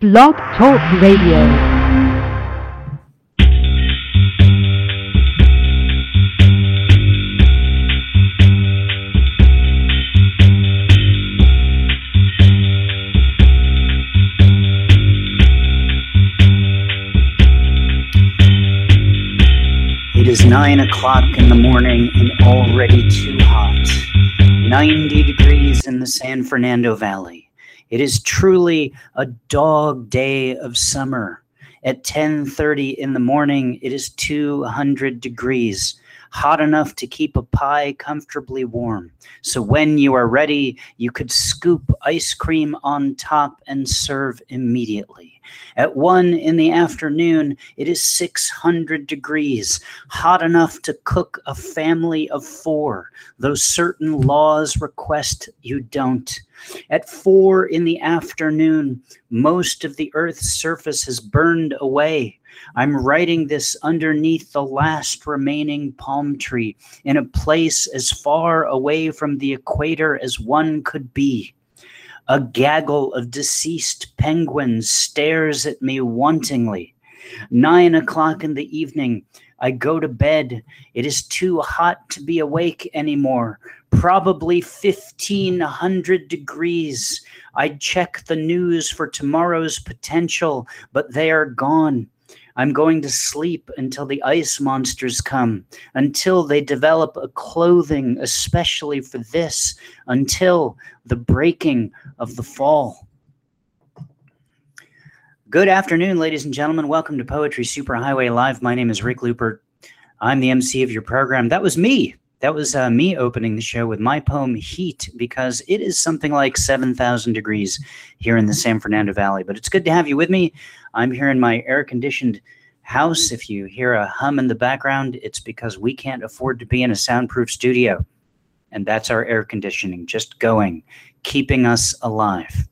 Blog Talk Radio. It is nine o'clock in the morning and already too hot. 90 degrees in the San Fernando Valley. It is truly a dog day of summer. At 10:30 in the morning, it is 200 degrees, hot enough to keep a pie comfortably warm. So when you are ready, you could scoop ice cream on top and serve immediately. At 1 in the afternoon, it is 600 degrees, hot enough to cook a family of 4, though certain laws request you don't. At 4 in the afternoon, most of the Earth's surface has burned away. I'm writing this underneath the last remaining palm tree in a place as far away from the equator as one could be. A gaggle of deceased penguins stares at me wantingly. Nine o'clock in the evening, I go to bed. It is too hot to be awake anymore. Probably 1500 degrees. I check the news for tomorrow's potential, but they are gone. I'm going to sleep until the ice monsters come, until they develop a clothing especially for this, until the breaking of the fall. Good afternoon, ladies and gentlemen. Welcome to Poetry Superhighway Live. My name is Rick Lupert. I'm the MC of your program. That was me. That was uh, me opening the show with my poem Heat because it is something like 7,000 degrees here in the San Fernando Valley. But it's good to have you with me. I'm here in my air conditioned house. If you hear a hum in the background, it's because we can't afford to be in a soundproof studio. And that's our air conditioning just going, keeping us alive.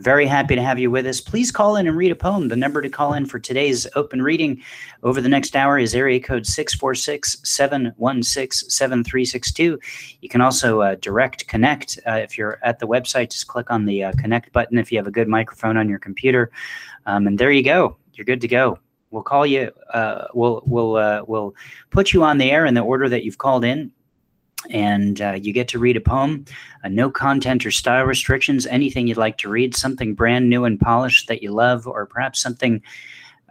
Very happy to have you with us. Please call in and read a poem. The number to call in for today's open reading over the next hour is area code 646 716 7362. You can also uh, direct connect. Uh, if you're at the website, just click on the uh, connect button if you have a good microphone on your computer. Um, and there you go. You're good to go. We'll call you. Uh, we'll we'll uh, we'll put you on the air in the order that you've called in, and uh, you get to read a poem. Uh, no content or style restrictions. Anything you'd like to read, something brand new and polished that you love, or perhaps something.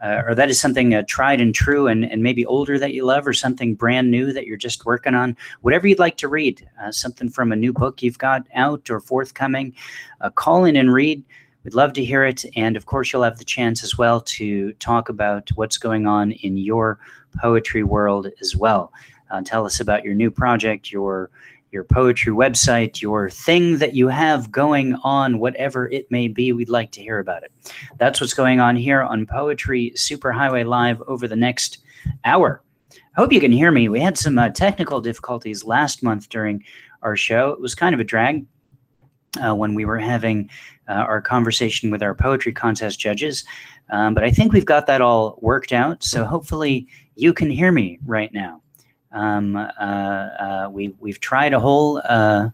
Uh, or that is something uh, tried and true and, and maybe older that you love, or something brand new that you're just working on. Whatever you'd like to read, uh, something from a new book you've got out or forthcoming, uh, call in and read. We'd love to hear it. And of course, you'll have the chance as well to talk about what's going on in your poetry world as well. Uh, tell us about your new project, your your poetry website, your thing that you have going on, whatever it may be. We'd like to hear about it. That's what's going on here on Poetry Superhighway Live over the next hour. I hope you can hear me. We had some uh, technical difficulties last month during our show. It was kind of a drag uh, when we were having uh, our conversation with our poetry contest judges. Um, but I think we've got that all worked out. So hopefully you can hear me right now. Um, uh, uh, we, we've tried a whole. Uh,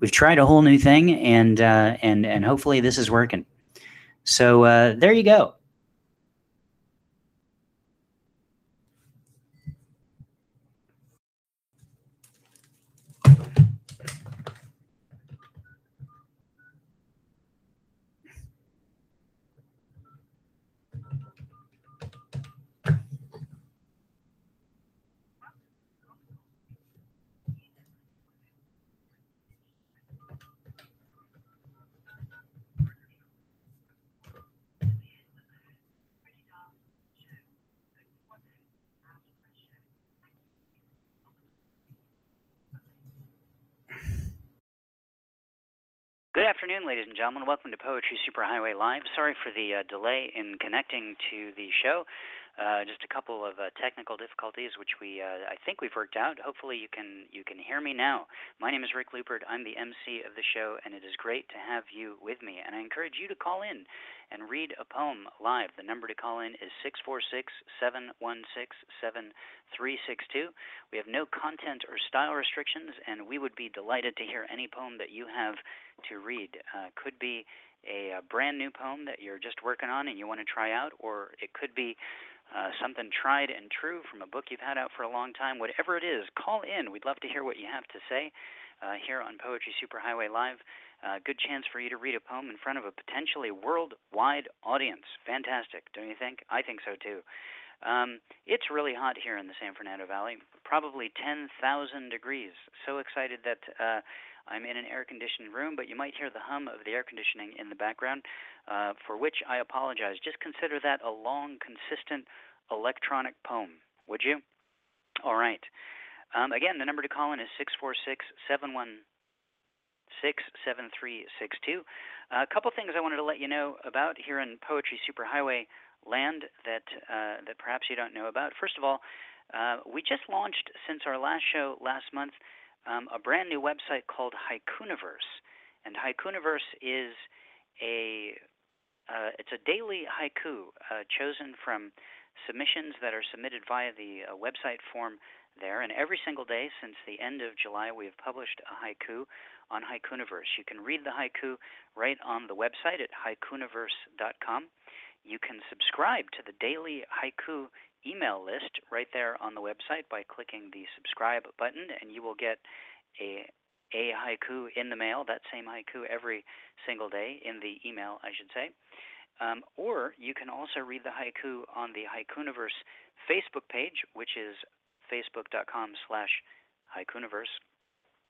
we've tried a whole new thing, and uh, and and hopefully this is working. So uh, there you go. Good afternoon, ladies and gentlemen. Welcome to Poetry Superhighway Live. Sorry for the uh, delay in connecting to the show. Uh, just a couple of uh, technical difficulties, which we uh, I think we've worked out. Hopefully, you can you can hear me now. My name is Rick Lupert. I'm the MC of the show, and it is great to have you with me. And I encourage you to call in and read a poem live. The number to call in is 646 716 7362. We have no content or style restrictions, and we would be delighted to hear any poem that you have to read. Uh, could be a, a, brand new poem that you're just working on and you want to try out, or it could be uh, something tried and true from a book you've had out for a long time. Whatever it is, call in. We'd love to hear what you have to say uh, here on Poetry Superhighway Live. Uh, good chance for you to read a poem in front of a potentially worldwide audience. Fantastic, don't you think? I think so too. Um, it's really hot here in the San Fernando Valley, probably 10,000 degrees. So excited that uh, I'm in an air conditioned room, but you might hear the hum of the air conditioning in the background, uh, for which I apologize. Just consider that a long, consistent electronic poem, would you? All right. Um, again, the number to call in is 646 716 7362. A couple things I wanted to let you know about here in Poetry Superhighway land that, uh, that perhaps you don't know about. First of all, uh, we just launched since our last show last month um, a brand new website called Haikuniverse. And Haikuniverse is a uh, it's a daily haiku uh, chosen from submissions that are submitted via the uh, website form there. And every single day since the end of July, we have published a haiku on Haikuniverse. You can read the haiku right on the website at haikuniverse.com. You can subscribe to the daily haiku email list right there on the website by clicking the subscribe button, and you will get a a haiku in the mail, that same haiku every single day in the email, I should say. Um, or you can also read the haiku on the Haikuniverse Facebook page, which is facebook.com slash haikuniverse.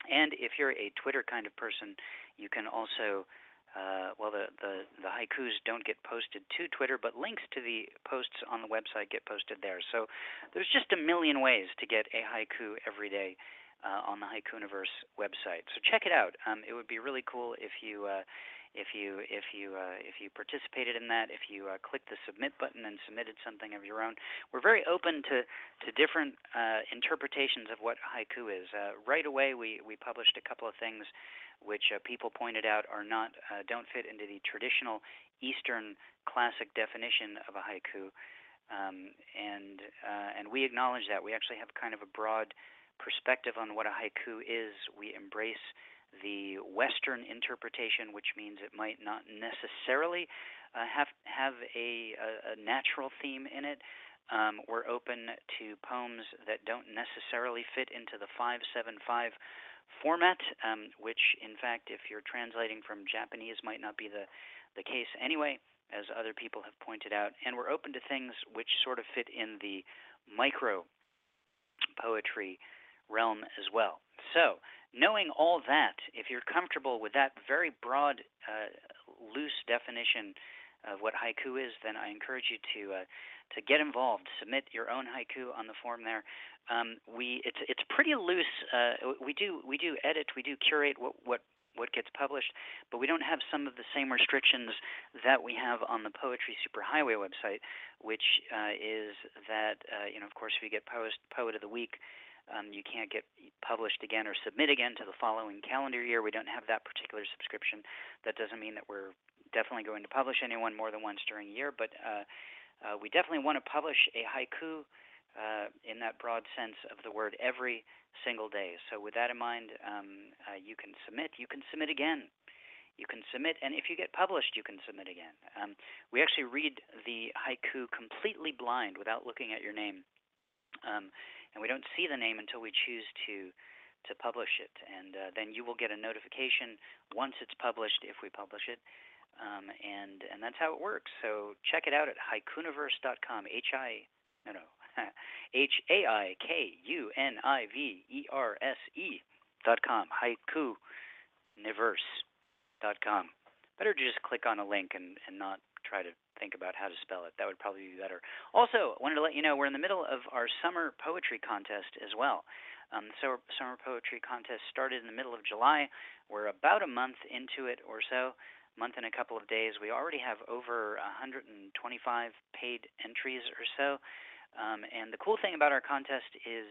And if you're a Twitter kind of person, you can also, uh, well, the, the, the haikus don't get posted to Twitter, but links to the posts on the website get posted there. So there's just a million ways to get a haiku every day uh, on the Haikuniverse website. So check it out. Um, it would be really cool if you uh, if you if you uh, if you participated in that, if you uh, clicked the submit button and submitted something of your own. We're very open to to different uh, interpretations of what haiku is. Uh, right away, we we published a couple of things which uh, people pointed out are not uh, don't fit into the traditional Eastern classic definition of a haiku. Um, and and we acknowledge that we actually have kind of a broad perspective on what a haiku is. We embrace the Western interpretation, which means it might not necessarily uh, have have a, a, natural theme in it. Um, we're open to poems that don't necessarily fit into the 575 format, um, which, in fact, if you're translating from Japanese, might not be the, the case anyway, as other people have pointed out. And we're open to things which sort of fit in the micro poetry realm as well. So, knowing all that, if you're comfortable with that very broad, uh, loose definition of what haiku is, then I encourage you to uh, to get involved. Submit your own haiku on the form there. Um, we it's it's pretty loose. Uh, we do we do edit, we do curate what what what gets published, but we don't have some of the same restrictions that we have on the Poetry Superhighway website, which uh, is that uh, you know of course you get post poet of the week um, you can't get published again or submit again to the following calendar year. We don't have that particular subscription. That doesn't mean that we're definitely going to publish anyone more than once during a year, but uh, uh, we definitely want to publish a haiku uh, in that broad sense of the word every single day. So, with that in mind, um, uh, you can submit. You can submit again. You can submit, and if you get published, you can submit again. Um, we actually read the haiku completely blind without looking at your name. Um, and we don't see the name until we choose to to publish it, and uh, then you will get a notification once it's published if we publish it, um, and and that's how it works. So check it out at haikuniverse.com. H I no no H A I K U N I V E R S E dot com. Haikuniverse dot com. Better to just click on a link and and not try to think about how to spell it. That would probably be better. Also, I wanted to let you know we're in the middle of our summer poetry contest as well. Um, so summer poetry contest started in the middle of July. We're about a month into it or so, month and a couple of days. We already have over 125 paid entries or so. Um, and the cool thing about our contest is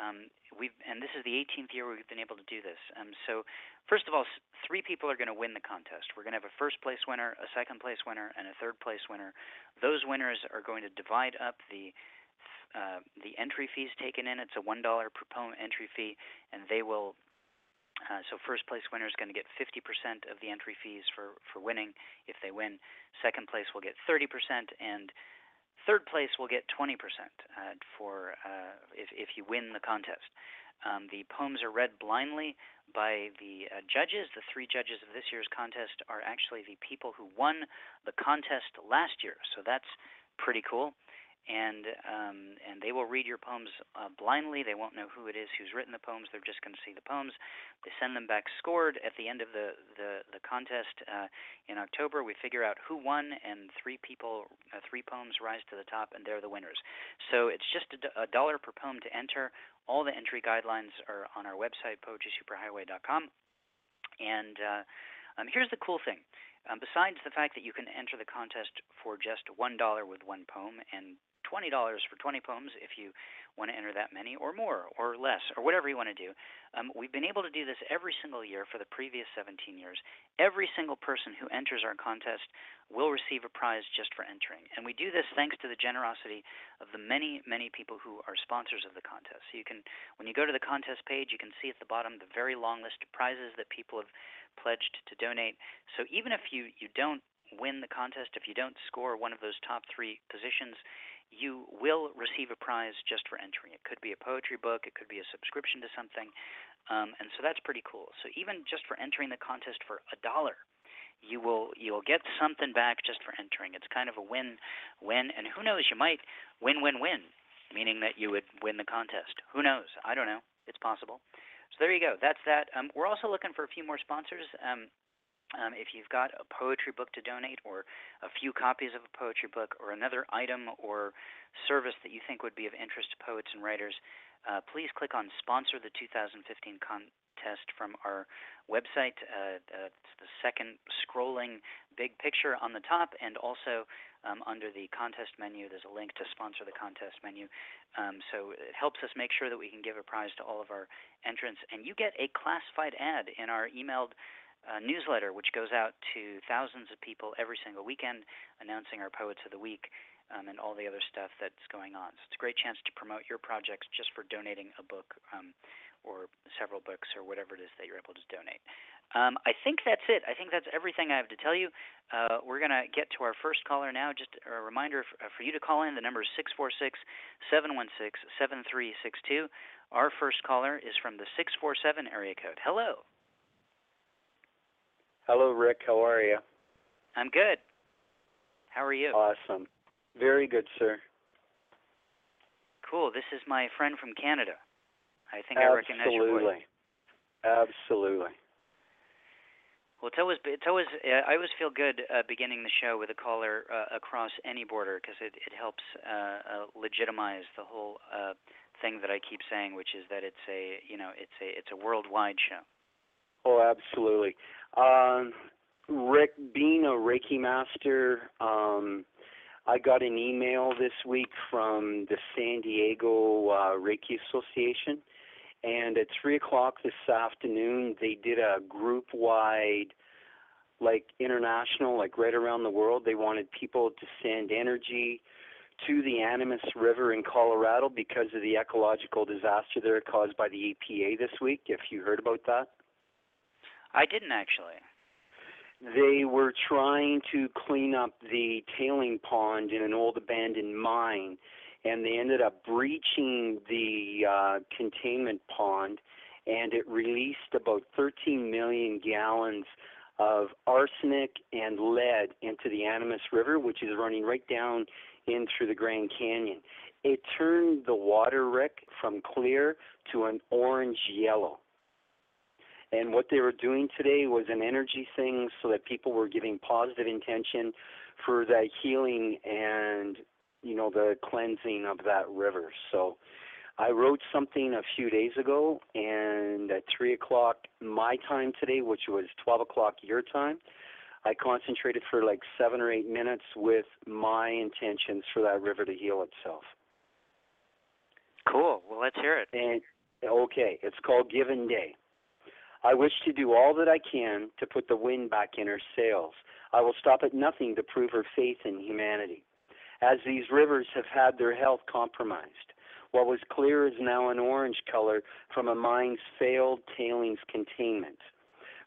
um, we've and this is the 18th year we've been able to do this. Um, so first of all, three people are going to win the contest. We're going to have a first place winner, a second place winner, and a third place winner. Those winners are going to divide up the uh, the entry fees taken in. It's a one dollar per poem entry fee, and they will. Uh, so first place winner is going to get 50% of the entry fees for for winning if they win. Second place will get 30%, and third place will get 20% uh, for uh, if if you win the contest. Um, the poems are read blindly by the uh, judges. The three judges of this year's contest are actually the people who won the contest last year, so that's pretty cool. And um, and they will read your poems uh, blindly. They won't know who it is who's written the poems. They're just going to see the poems. They send them back scored at the end of the the, the contest uh, in October. We figure out who won, and three people, uh, three poems rise to the top, and they're the winners. So it's just a, a dollar per poem to enter. All the entry guidelines are on our website, poetrysuperhighway.com. And uh, um, here's the cool thing. Um, besides the fact that you can enter the contest for just $1 with one poem and $20 for 20 poems if you want to enter that many, or more, or less, or whatever you want to do. Um, we've been able to do this every single year for the previous 17 years. Every single person who enters our contest will receive a prize just for entering. And we do this thanks to the generosity of the many, many people who are sponsors of the contest. So you can, when you go to the contest page, you can see at the bottom the very long list of prizes that people have pledged to donate. So even if you, you don't win the contest, if you don't score one of those top three positions, you will receive a prize just for entering. It could be a poetry book, it could be a subscription to something, um, and so that's pretty cool. So even just for entering the contest for a dollar, you will you'll get something back just for entering. It's kind of a win-win, and who knows, you might win-win-win, meaning that you would win the contest. Who knows? I don't know. It's possible. So there you go. That's that. Um, we're also looking for a few more sponsors. Um, um, if you've got a poetry book to donate, or a few copies of a poetry book, or another item or service that you think would be of interest to poets and writers, uh, please click on Sponsor the 2015 Contest from our website. Uh, uh, it's the second scrolling big picture on the top, and also um, under the contest menu, there's a link to sponsor the contest menu. Um, so it helps us make sure that we can give a prize to all of our entrants. And you get a classified ad in our emailed uh, newsletter, which goes out to thousands of people every single weekend, announcing our Poets of the Week um, and all the other stuff that's going on. So it's a great chance to promote your projects just for donating a book um, or several books or whatever it is that you're able to donate. Um, I think that's it. I think that's everything I have to tell you. Uh, we're going to get to our first caller now. Just a reminder for, uh, for you to call in. The number is 646 716 7362. Our first caller is from the 647 area code. Hello. Hello, Rick. How are you? I'm good. How are you? Awesome. Very good, sir. Cool. This is my friend from Canada. I think Absolutely. I recognize your voice. Absolutely. Absolutely. Well, it's always it's always uh, I always feel good uh, beginning the show with a caller uh, across any border because it it helps uh, uh, legitimize the whole uh, thing that I keep saying, which is that it's a you know it's a it's a worldwide show. Oh, absolutely. Um, Rick, being a Reiki master, um, I got an email this week from the San Diego uh, Reiki Association, and at three o'clock this afternoon, they did a group-wide, like international, like right around the world. They wanted people to send energy to the Animas River in Colorado because of the ecological disaster there caused by the EPA this week. If you heard about that. I didn't actually. They were trying to clean up the tailing pond in an old abandoned mine, and they ended up breaching the uh, containment pond, and it released about 13 million gallons of arsenic and lead into the Animas River, which is running right down in through the Grand Canyon. It turned the water, Rick, from clear to an orange yellow. And what they were doing today was an energy thing so that people were giving positive intention for the healing and, you know, the cleansing of that river. So I wrote something a few days ago, and at 3 o'clock my time today, which was 12 o'clock your time, I concentrated for like seven or eight minutes with my intentions for that river to heal itself. Cool. Well, let's hear it. And okay, it's called Given Day. I wish to do all that I can to put the wind back in her sails. I will stop at nothing to prove her faith in humanity. As these rivers have had their health compromised, what was clear is now an orange color from a mine's failed tailings containment,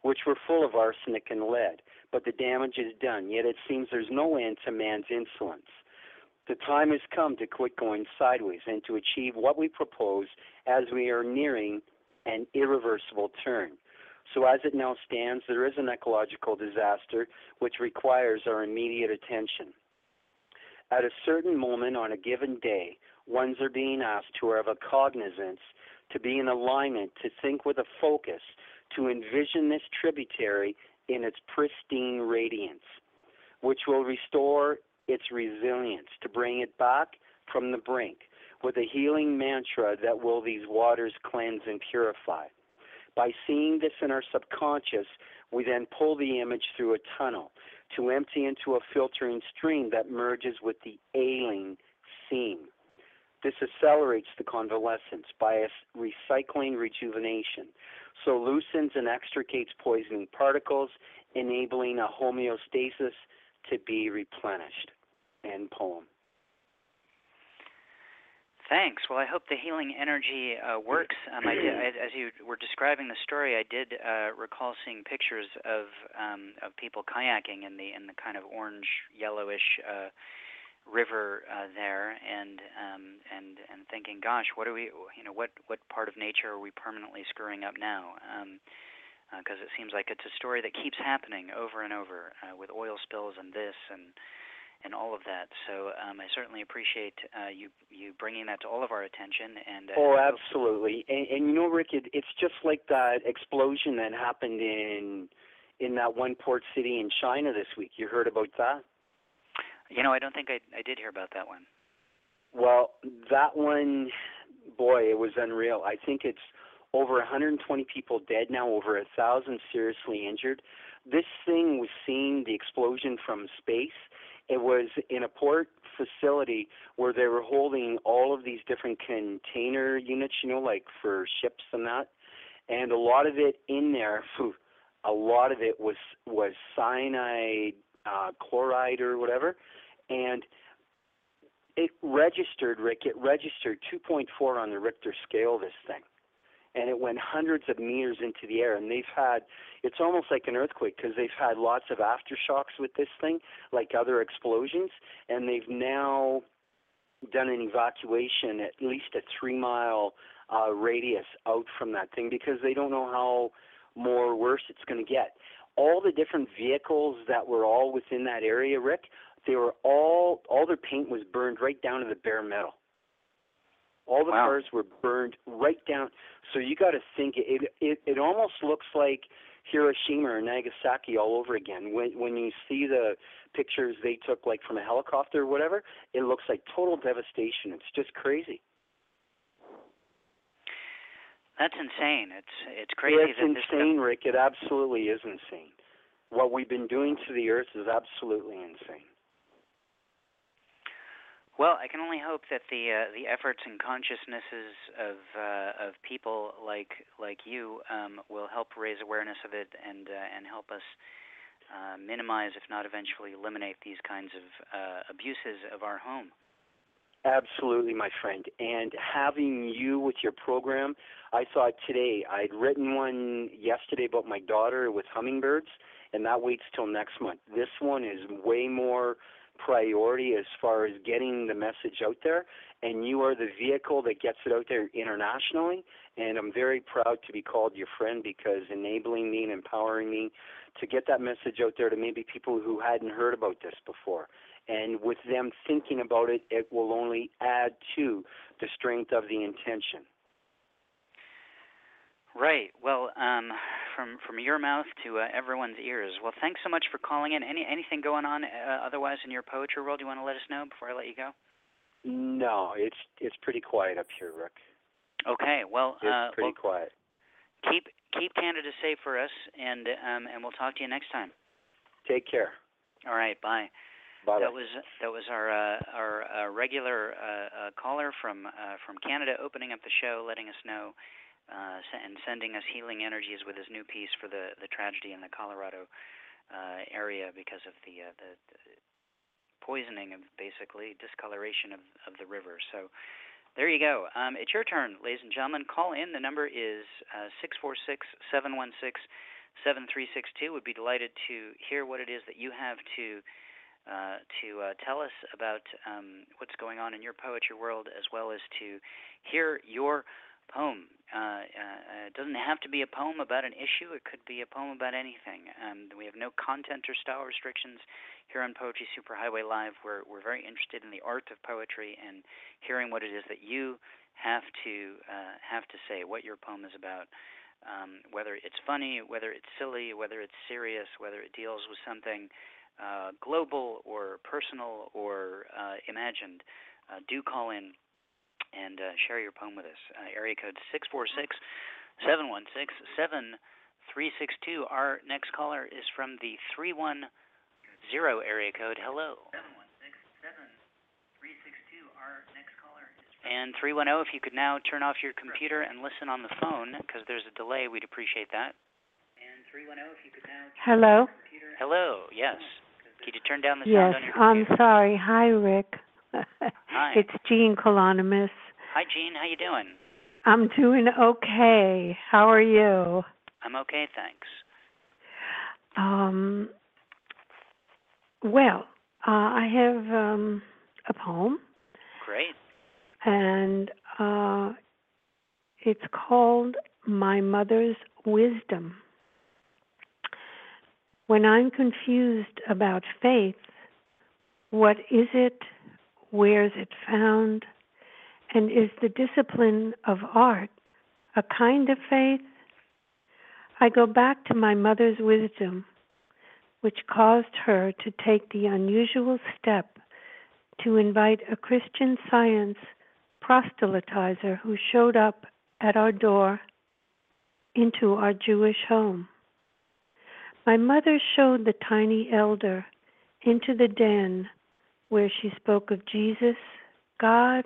which were full of arsenic and lead. But the damage is done, yet it seems there's no end to man's insolence. The time has come to quit going sideways and to achieve what we propose as we are nearing an irreversible turn. So, as it now stands, there is an ecological disaster which requires our immediate attention. At a certain moment on a given day, ones are being asked to have a cognizance, to be in alignment, to think with a focus, to envision this tributary in its pristine radiance, which will restore its resilience, to bring it back from the brink with a healing mantra that will these waters cleanse and purify. By seeing this in our subconscious, we then pull the image through a tunnel to empty into a filtering stream that merges with the ailing seam. This accelerates the convalescence by recycling rejuvenation, so loosens and extricates poisoning particles, enabling a homeostasis to be replenished. End poem. Thanks. Well, I hope the healing energy uh, works. Um, I did, as you were describing the story, I did uh, recall seeing pictures of um, of people kayaking in the in the kind of orange yellowish uh, river uh, there, and um, and and thinking, gosh, what are we? You know, what what part of nature are we permanently screwing up now? Because um, uh, it seems like it's a story that keeps happening over and over uh, with oil spills and this and and all of that. So um, I certainly appreciate uh, you you bringing that to all of our attention. And uh, oh, absolutely. And, and you know, Rick, it, it's just like that explosion that happened in in that one port city in China this week. You heard about that? You know, I don't think I I did hear about that one. Well, that one, boy, it was unreal. I think it's over 120 people dead now, over a thousand seriously injured. This thing was seeing the explosion from space it was in a port facility where they were holding all of these different container units, you know, like for ships and that. And a lot of it in there, a lot of it was was cyanide, uh, chloride, or whatever, and it registered, Rick. It registered 2.4 on the Richter scale. This thing, and it went hundreds of meters into the air. And they've had, it's almost like an earthquake because they've had lots of aftershocks with this thing, like other explosions. And they've now done an evacuation at least a three mile uh, radius out from that thing because they don't know how more worse it's going to get. All the different vehicles that were all within that area, Rick, they were all all their paint was burned right down to the bare metal. All the wow. cars were burned right down. So you got to think it, it it almost looks like Hiroshima or Nagasaki all over again. When when you see the pictures they took like from a helicopter or whatever, it looks like total devastation. It's just crazy. That's insane. It's it's crazy. It's insane, Rick. It absolutely is insane. What we've been doing to the earth is absolutely insane. Well, I can only hope that the uh, the efforts and consciousnesses of uh, of people like like you um, will help raise awareness of it and uh, and help us uh, minimize, if not eventually eliminate, these kinds of uh, abuses of our home. Absolutely, my friend. And having you with your program, I thought today I'd written one yesterday about my daughter with hummingbirds, and that waits till next month. This one is way more priority as far as getting the message out there, and you are the vehicle that gets it out there internationally. And I'm very proud to be called your friend because enabling me and empowering me to get that message out there to maybe people who hadn't heard about this before. And with them thinking about it, it will only add to the strength of the intention. Right. Well, um, from from your mouth to uh, everyone's ears. Well, thanks so much for calling in. Any anything going on uh, otherwise in your poetry world you want to let us know before I let you go? No, it's it's pretty quiet up here, Rick. Okay. Well, it's uh, pretty well, quiet. Keep keep Canada safe for us, and um, and we'll talk to you next time. Take care. All right. Bye. Bye. That was that was our uh, our uh, regular uh, uh, caller from uh, from Canada opening up the show, letting us know uh, and sending us healing energies with his new piece for the the tragedy in the Colorado uh, area because of the, uh, the the poisoning of basically discoloration of of the river. So. There you go. Um, it's your turn, ladies and gentlemen. Call in. The number is uh, six four six seven one six seven three six two. Would be delighted to hear what it is that you have to uh, to uh, tell us about um, what's going on in your poetry world, as well as to hear your poem. Uh, uh, it doesn't have to be a poem about an issue. It could be a poem about anything. Um, we have no content or style restrictions here on Poetry Superhighway Live. We're we're very interested in the art of poetry and hearing what it is that you have to uh, have to say, what your poem is about. Um, whether it's funny, whether it's silly, whether it's serious, whether it deals with something uh, global or personal or uh, imagined, do call in and uh, share your poem with us. Uh, area code 646 716 7362. Our next caller is from the 310 area code. Hello. 716 Our next caller is and 310, if you could now turn off your computer and listen on the phone, because there's a delay, we'd appreciate that. And 310, if you could now. Hello. Hello. Yes. Could you turn down the Yes, sound on your computer? Yes, I'm sorry. Hi, Rick. Hi. It's Jean Colonomos. Hi, Jean. How you doing? I'm doing okay. How are you? I'm okay, thanks. Um, well, uh, I have um, a poem, Great. and uh, it's called My Mother's Wisdom. When I'm confused about faith, what is it? Where's it found? And is the discipline of art a kind of faith? I go back to my mother's wisdom, which caused her to take the unusual step to invite a Christian science proselytizer who showed up at our door into our Jewish home. My mother showed the tiny elder into the den where she spoke of Jesus, God,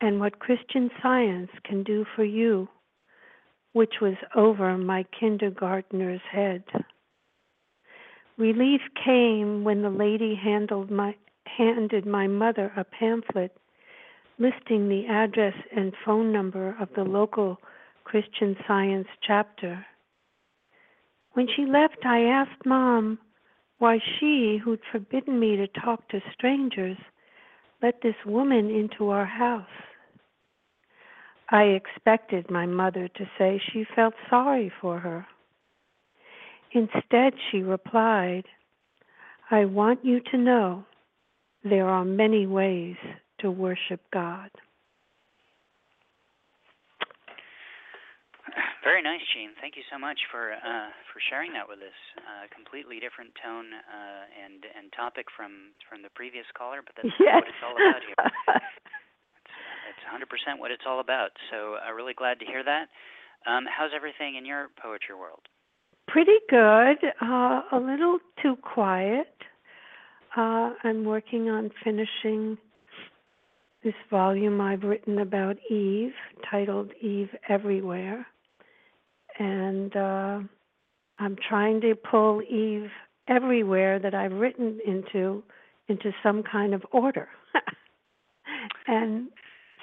and what Christian science can do for you, which was over my kindergartner's head. Relief came when the lady my, handed my mother a pamphlet listing the address and phone number of the local Christian Science chapter. When she left, I asked Mom why she, who'd forbidden me to talk to strangers, let this woman into our house. I expected my mother to say she felt sorry for her. Instead, she replied, I want you to know there are many ways to worship God. Very nice, Jean. Thank you so much for uh, for sharing that with us. Uh, completely different tone uh, and and topic from from the previous caller, but that's yes. what it's all about here. It's, it's 100% what it's all about. So I'm uh, really glad to hear that. Um, how's everything in your poetry world? Pretty good. Uh, a little too quiet. Uh, I'm working on finishing this volume I've written about Eve, titled Eve Everywhere. And uh, I'm trying to pull Eve everywhere that I've written into into some kind of order. and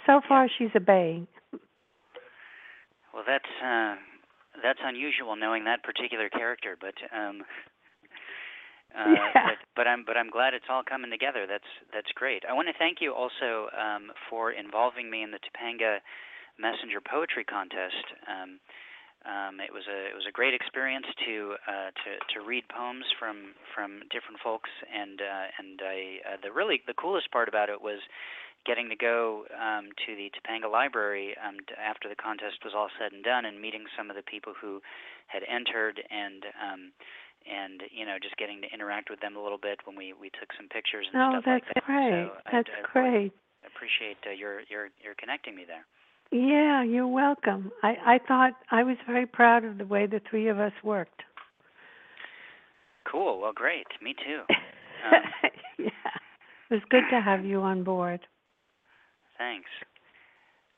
so far she's obeying. Well, that's uh, that's unusual knowing that particular character, but um, uh, Yeah. but, but I'm but I'm glad it's all coming together. That's that's great. I want to thank you also um, for involving me in the Topanga Messenger Poetry Contest. Um, um, it was a it was a great experience to uh, to to read poems from from different folks, and uh, and I uh, the really the coolest part about it was getting to go um, to the Topanga Library um, t- after the contest was all said and done, and meeting some of the people who had entered, and um, and you know just getting to interact with them a little bit when we we took some pictures and Oh, stuff that's like that. great. So I- that's I, great. appreciate uh, your your your connecting me there. Yeah, you're welcome. I, I thought I was very proud of the way the three of us worked. Cool. Well, great. Me too. Um, yeah. It was good to have you on board. Thanks.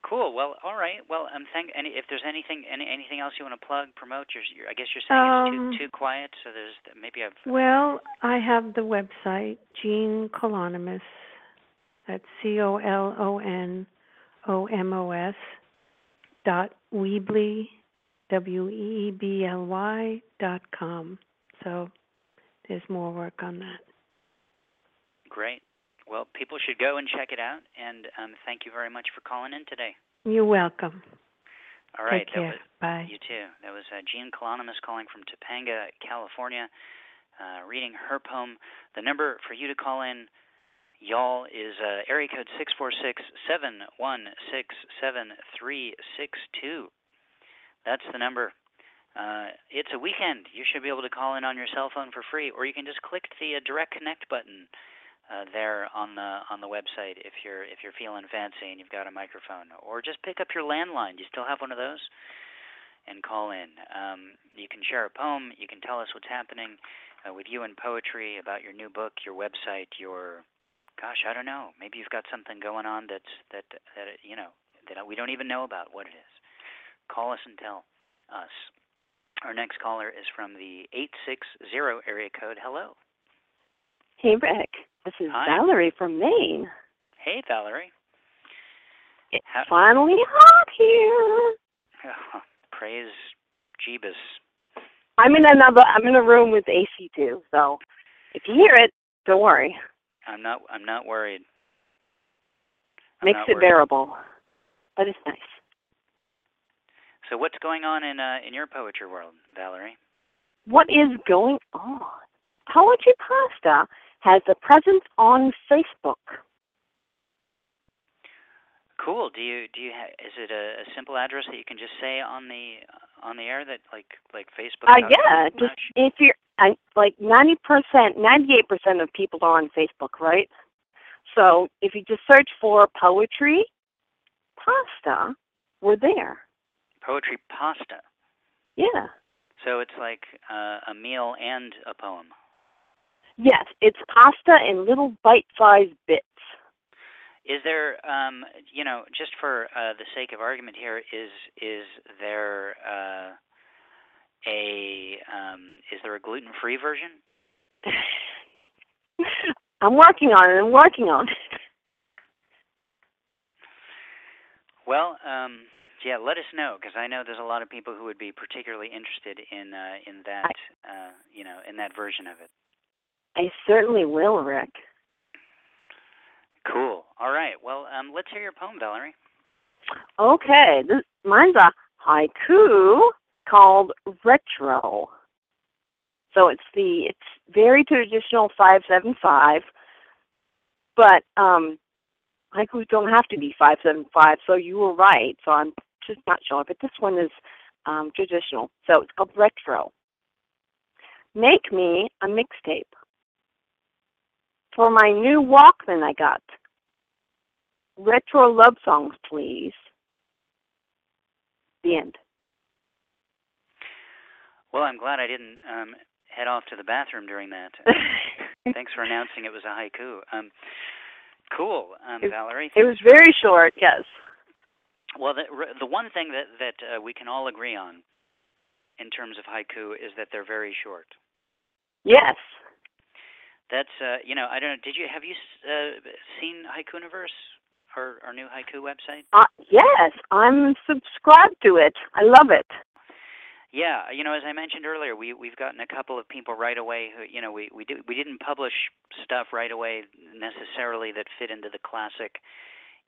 Cool. Well, all right. Well, um, thank. Any, if there's anything, any, anything else you want to plug, promote, you're, you're I guess you're saying Um, it's too too quiet. So there's maybe I've. Well, I have the website, Jean Colonomos. That's C O L O N O M O S dot Weebly, W E E B L Y dot com. So there's more work on that. Great. Well, people should go and check it out. And um, thank you very much for calling in today. You're welcome. All right. Take care. was, Bye. You too. That was uh, Jean Colonomos calling from Topanga, California, uh, reading her poem. The number for you to call in, y'all, is uh, area code six four six seven one six seven three six two. That's the number. Uh, it's a weekend. You should be able to call in on your cell phone for free, or you can just click the uh, direct connect button uh, there on the on the website if you're if you're feeling fancy and you've got a microphone, or just pick up your landline. Do you still have one of those? And call in. Um, you can share a poem. You can tell us what's happening uh, with you in poetry about your new book, your website, your gosh, I don't know. Maybe you've got something going on that's that that you know that we don't even know about what it is. Call us and tell us. Our next caller is from the 860 area code. Hello. Hey, Rick. This is Hi. Valerie from Maine. Hey, Valerie. It's How- finally hot here. Oh, praise Jeebus. I'm in another. I'm in a room with AC too, so if you hear it, don't worry. I'm not. I'm not worried. I'm Makes not it worried. bearable, but it's nice. So, what's going on in uh, in your poetry world, Valerie? What is going on? Poetry Pasta has a presence on Facebook. Cool. Do you do you ha- is it a, a simple address that you can just say on the on the air that like like Facebook? Uh, yeah, just if you're I, like ninety percent, ninety-eight percent of people are on Facebook, right? So if you just search for poetry pasta, we're there. poetry pasta. Yeah. So it's like uh, a meal and a poem. Yes, it's pasta in little bite-sized bits. Is there, um, you know, just for uh, the sake of argument here, is is there uh, a um, is there a gluten-free version? I'm working on it. I'm working on it. Well, um, yeah, let us know because I know there's a lot of people who would be particularly interested in uh, in that, uh, you know, in that version of it. I certainly will, Rick. Cool. All right. Well, um, let's hear your poem, Valerie. Okay, this, mine's a haiku called retro. So it's the it's very traditional five seven five, but um, haikus don't have to be five seven five. So you were right. So I'm just not sure, but this one is um, traditional. So it's called retro. Make me a mixtape for my new Walkman I got. Retro love songs, please. The end. Well, I'm glad I didn't um, head off to the bathroom during that. Thanks for announcing it was a haiku. Um, cool, um, It- Valerie. It was very short, yes. Well, the the one thing that that uh, we can all agree on in terms of haiku is that they're very short. Yes. That's uh, you know I don't know. Did you have you uh, seen Haikuniverse, our our new haiku website? Uh, yes, I'm subscribed to it. I love it. Yeah, you know, as I mentioned earlier, we we've gotten a couple of people right away who, you know, we we did we didn't publish stuff right away necessarily that fit into the classic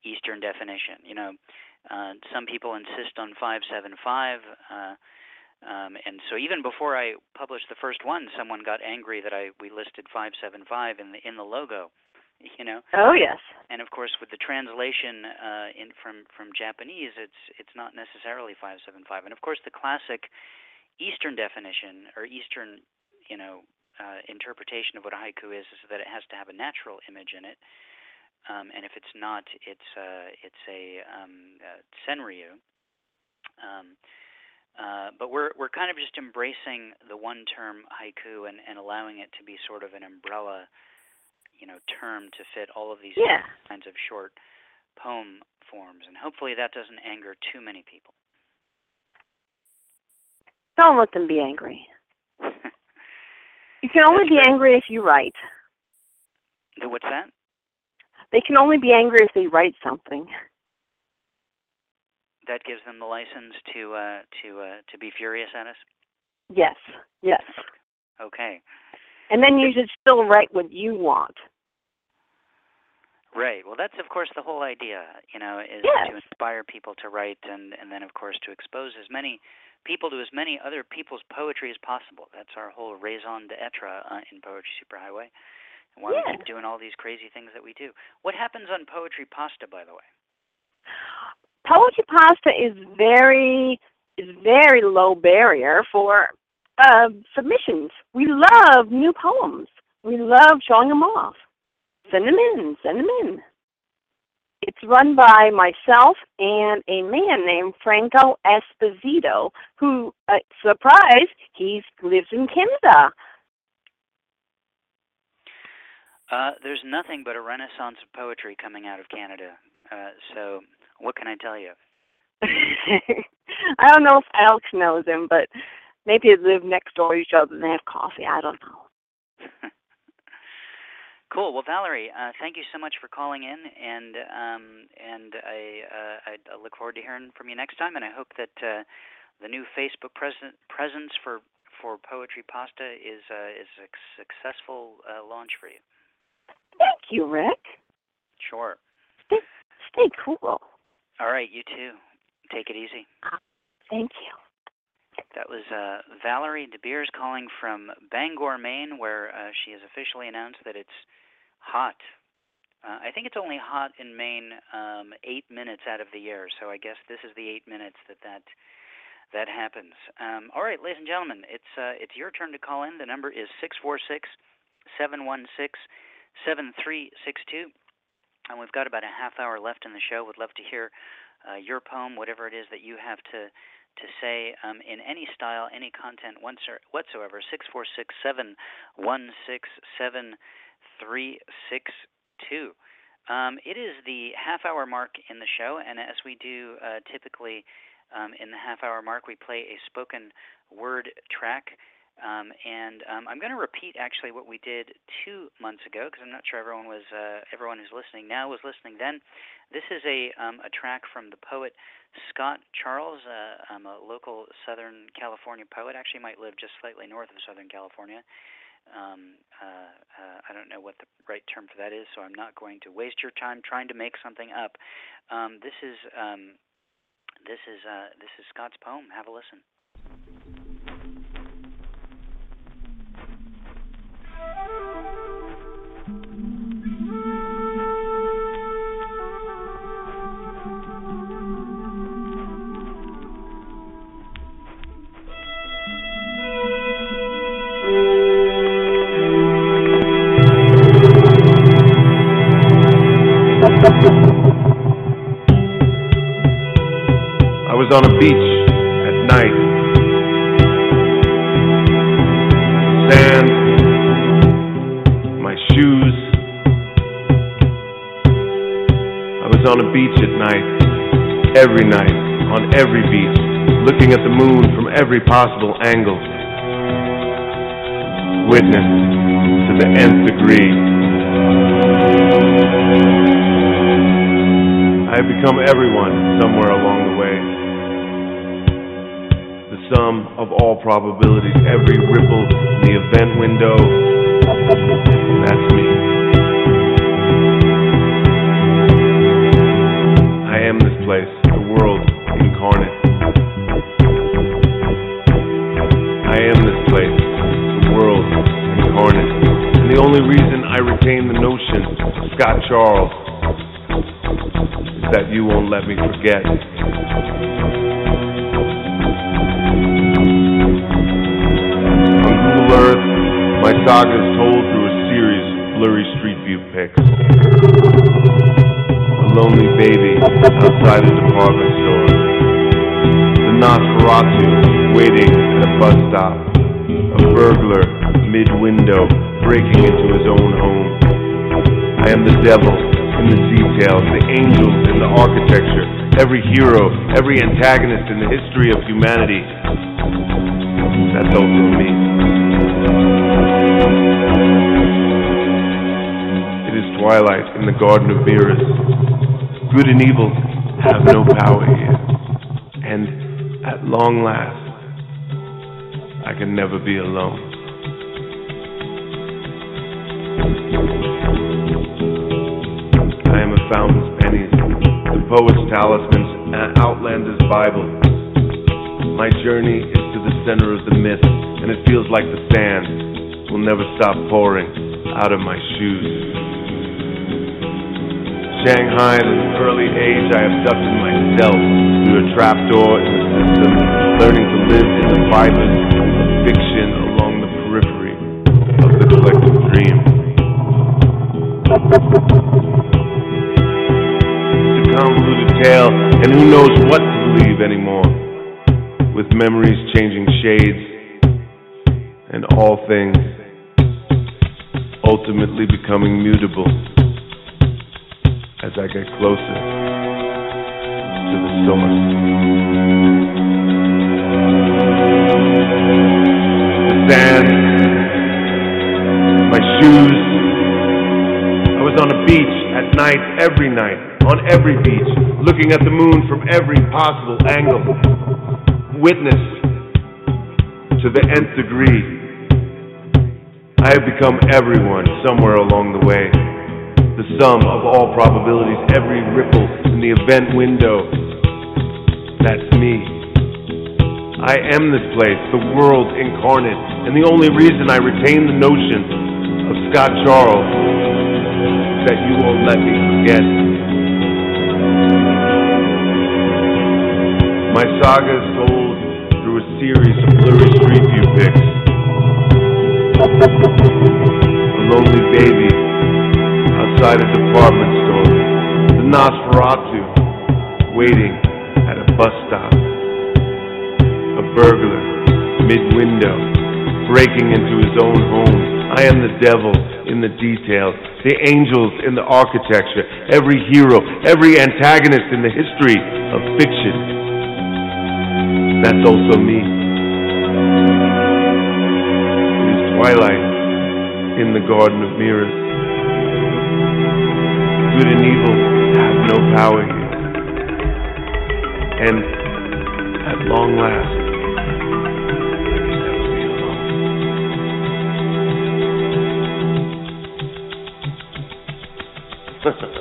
Eastern definition. You know, uh, some people insist on five seven five, uh, um, and so even before I published the first one, someone got angry that I we listed five seven five in the in the logo. You know, Oh, yes. and of course with the translation uh, in from from Japanese, it's it's not necessarily five seven five. And of course the classic Eastern definition or Eastern, you know, uh, interpretation of what a haiku is is that it has to have a natural image in it. Um, and if it's not, it's uh, it's a um, uh, senryu. Um, uh, but we're we're kind of just embracing the one term haiku and, and allowing it to be sort of an umbrella, you know, term to fit all of these Yeah. kinds of short poem forms, and hopefully that doesn't anger too many people. Don't let them be angry. you can only be angry if you write. What's that? They can only be angry if they write something. That gives them the license to uh, to uh, to be furious at us. Yes, yes. Okay. And then you should still write what you want. Right. Well, that's of course the whole idea, you know, is Yes. to inspire people to write, and and then of course to expose as many people to as many other people's poetry as possible. That's our whole raison d'être uh, in Poetry Superhighway, and why we Yeah. keep doing all these crazy things that we do. What happens on Poetry Pasta, by the way? Poetry pasta is very is very low barrier for uh, submissions. We love new poems. We love showing them off. Send them in. Send them in. It's run by myself and a man named Franco Esposito, who, uh, surprise, he lives in Canada. Uh, there's nothing but a renaissance of poetry coming out of Canada. Uh, so what can I tell you? I don't know if Alex knows him, but maybe they live next door to each other and they have coffee. I don't know. Cool. Well, Valerie, uh, thank you so much for calling in, and um, and I, uh, I I look forward to hearing from you next time. And I hope that uh, the new Facebook present, presence for for Poetry Pasta is uh, is a successful uh, launch for you. Thank you, Rick. Sure. Stay cool. All right. You too. Take it easy. Thank you. That was uh, Valerie De Beers calling from Bangor, Maine, where uh, she has officially announced that it's hot. Uh, I think it's only hot in Maine um, eight minutes out of the year, so I guess this is the eight minutes that that that happens. Um, all right, ladies and gentlemen, it's uh, it's your turn to call in. The number is six four six seven one six seven three six two, and we've got about a half hour left in the show. Would love to hear uh, your poem, whatever it is that you have to to say um, in any style, any content whatsoever. Six four six seven one six seven three six two. Um, it is the half hour mark in the show, and as we do uh, typically um, in the half hour mark, we play a spoken word track. Um, and um, I'm going to repeat actually what we did two months ago because I'm not sure everyone was uh, everyone who's listening now was listening then. This is a um, a track from the poet Scott Charles, uh, um, a local Southern California poet. Actually, might live just slightly north of Southern California. Um, uh, uh, I don't know what the right term for that is, so I'm not going to waste your time trying to make something up. Um, this is um, this is uh, this is Scott's poem. Have a listen. Every possible angle. Witness to the nth degree. I have become everyone somewhere along the way. The sum of all probabilities, every ripple in the event window, that's me. I am this place, only reason I retain the notion, Scott Charles, is that you won't let me forget. On Google Earth, my saga is told through a series of blurry street view pics. A lonely baby outside a department store. The Nosferatu waiting at a bus stop. A burglar mid-window devil in the details, the angels in the architecture, every hero, every antagonist in the history of humanity. That's also me. It is twilight in the Garden of Mirrors. Good and evil have no power here. And at long last, I can never be alone. Talismans, and outlander's Bible. My journey is to the center of the myth, and it feels like the sand will never stop pouring out of my shoes. Shanghai at an early age, I abducted myself through a trapdoor in the system, learning to live in the fibers of fiction along the periphery of the collective dream. And who knows what to believe anymore, with memories changing shades and all things ultimately becoming mutable as I get closer to the source. The sand, my shoes. I was on a beach at night, every night, on every beach, looking at the moon from every possible angle. Witness to the nth degree. I have become everyone somewhere along the way the sum of all probabilities, every ripple in the event window. That's me. I am this place, the world incarnate, and the only reason I retain the notion of Scott Charles is that you won't let me forget. My saga is told through a series of blurry street view pics. A lonely baby outside a department store. The Nosferatu waiting at a bus stop. A burglar, mid-window, breaking into his own home. I am the devil in the details, the angels in the architecture, every hero, every antagonist in the history of fiction. That's also me. It is twilight in the Garden of Mirrors good and evil have no power here. And at long last, Kilele,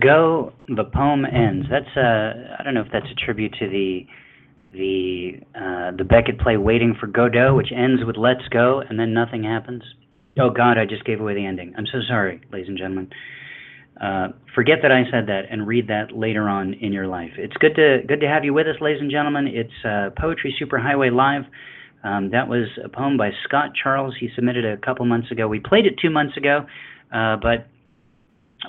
Go," the poem ends. That's uh, I don't know if that's a tribute to the the uh, the Beckett play "Waiting for Godot," which ends with "Let's Go" and then nothing happens. Oh God, I just gave away the ending. I'm so sorry, ladies and gentlemen. Uh, forget that I said that and read that later on in your life. It's good to good to have you with us, ladies and gentlemen. It's uh, Poetry Superhighway Live. Um, that was a poem by Scott Charles. He submitted it a couple months ago. We played it two months ago, uh, but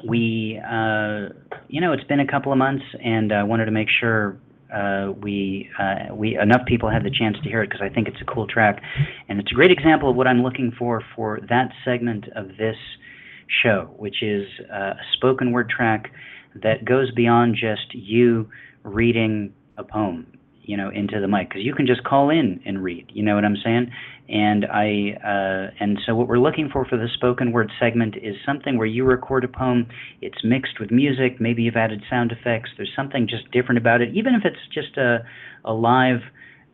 we, uh, you know, it's been a couple of months, and I wanted to make sure uh, we uh, we enough people had the chance to hear it because I think it's a cool track, and it's a great example of what I'm looking for for that segment of this show, which is uh, a spoken word track that goes beyond just you reading a poem, you know, into the mic because you can just call in and read. You know what I'm saying? And I uh, and so what we're looking for for the spoken word segment is something where you record a poem. It's mixed with music. Maybe you've added sound effects. There's something just different about it, even if it's just a a live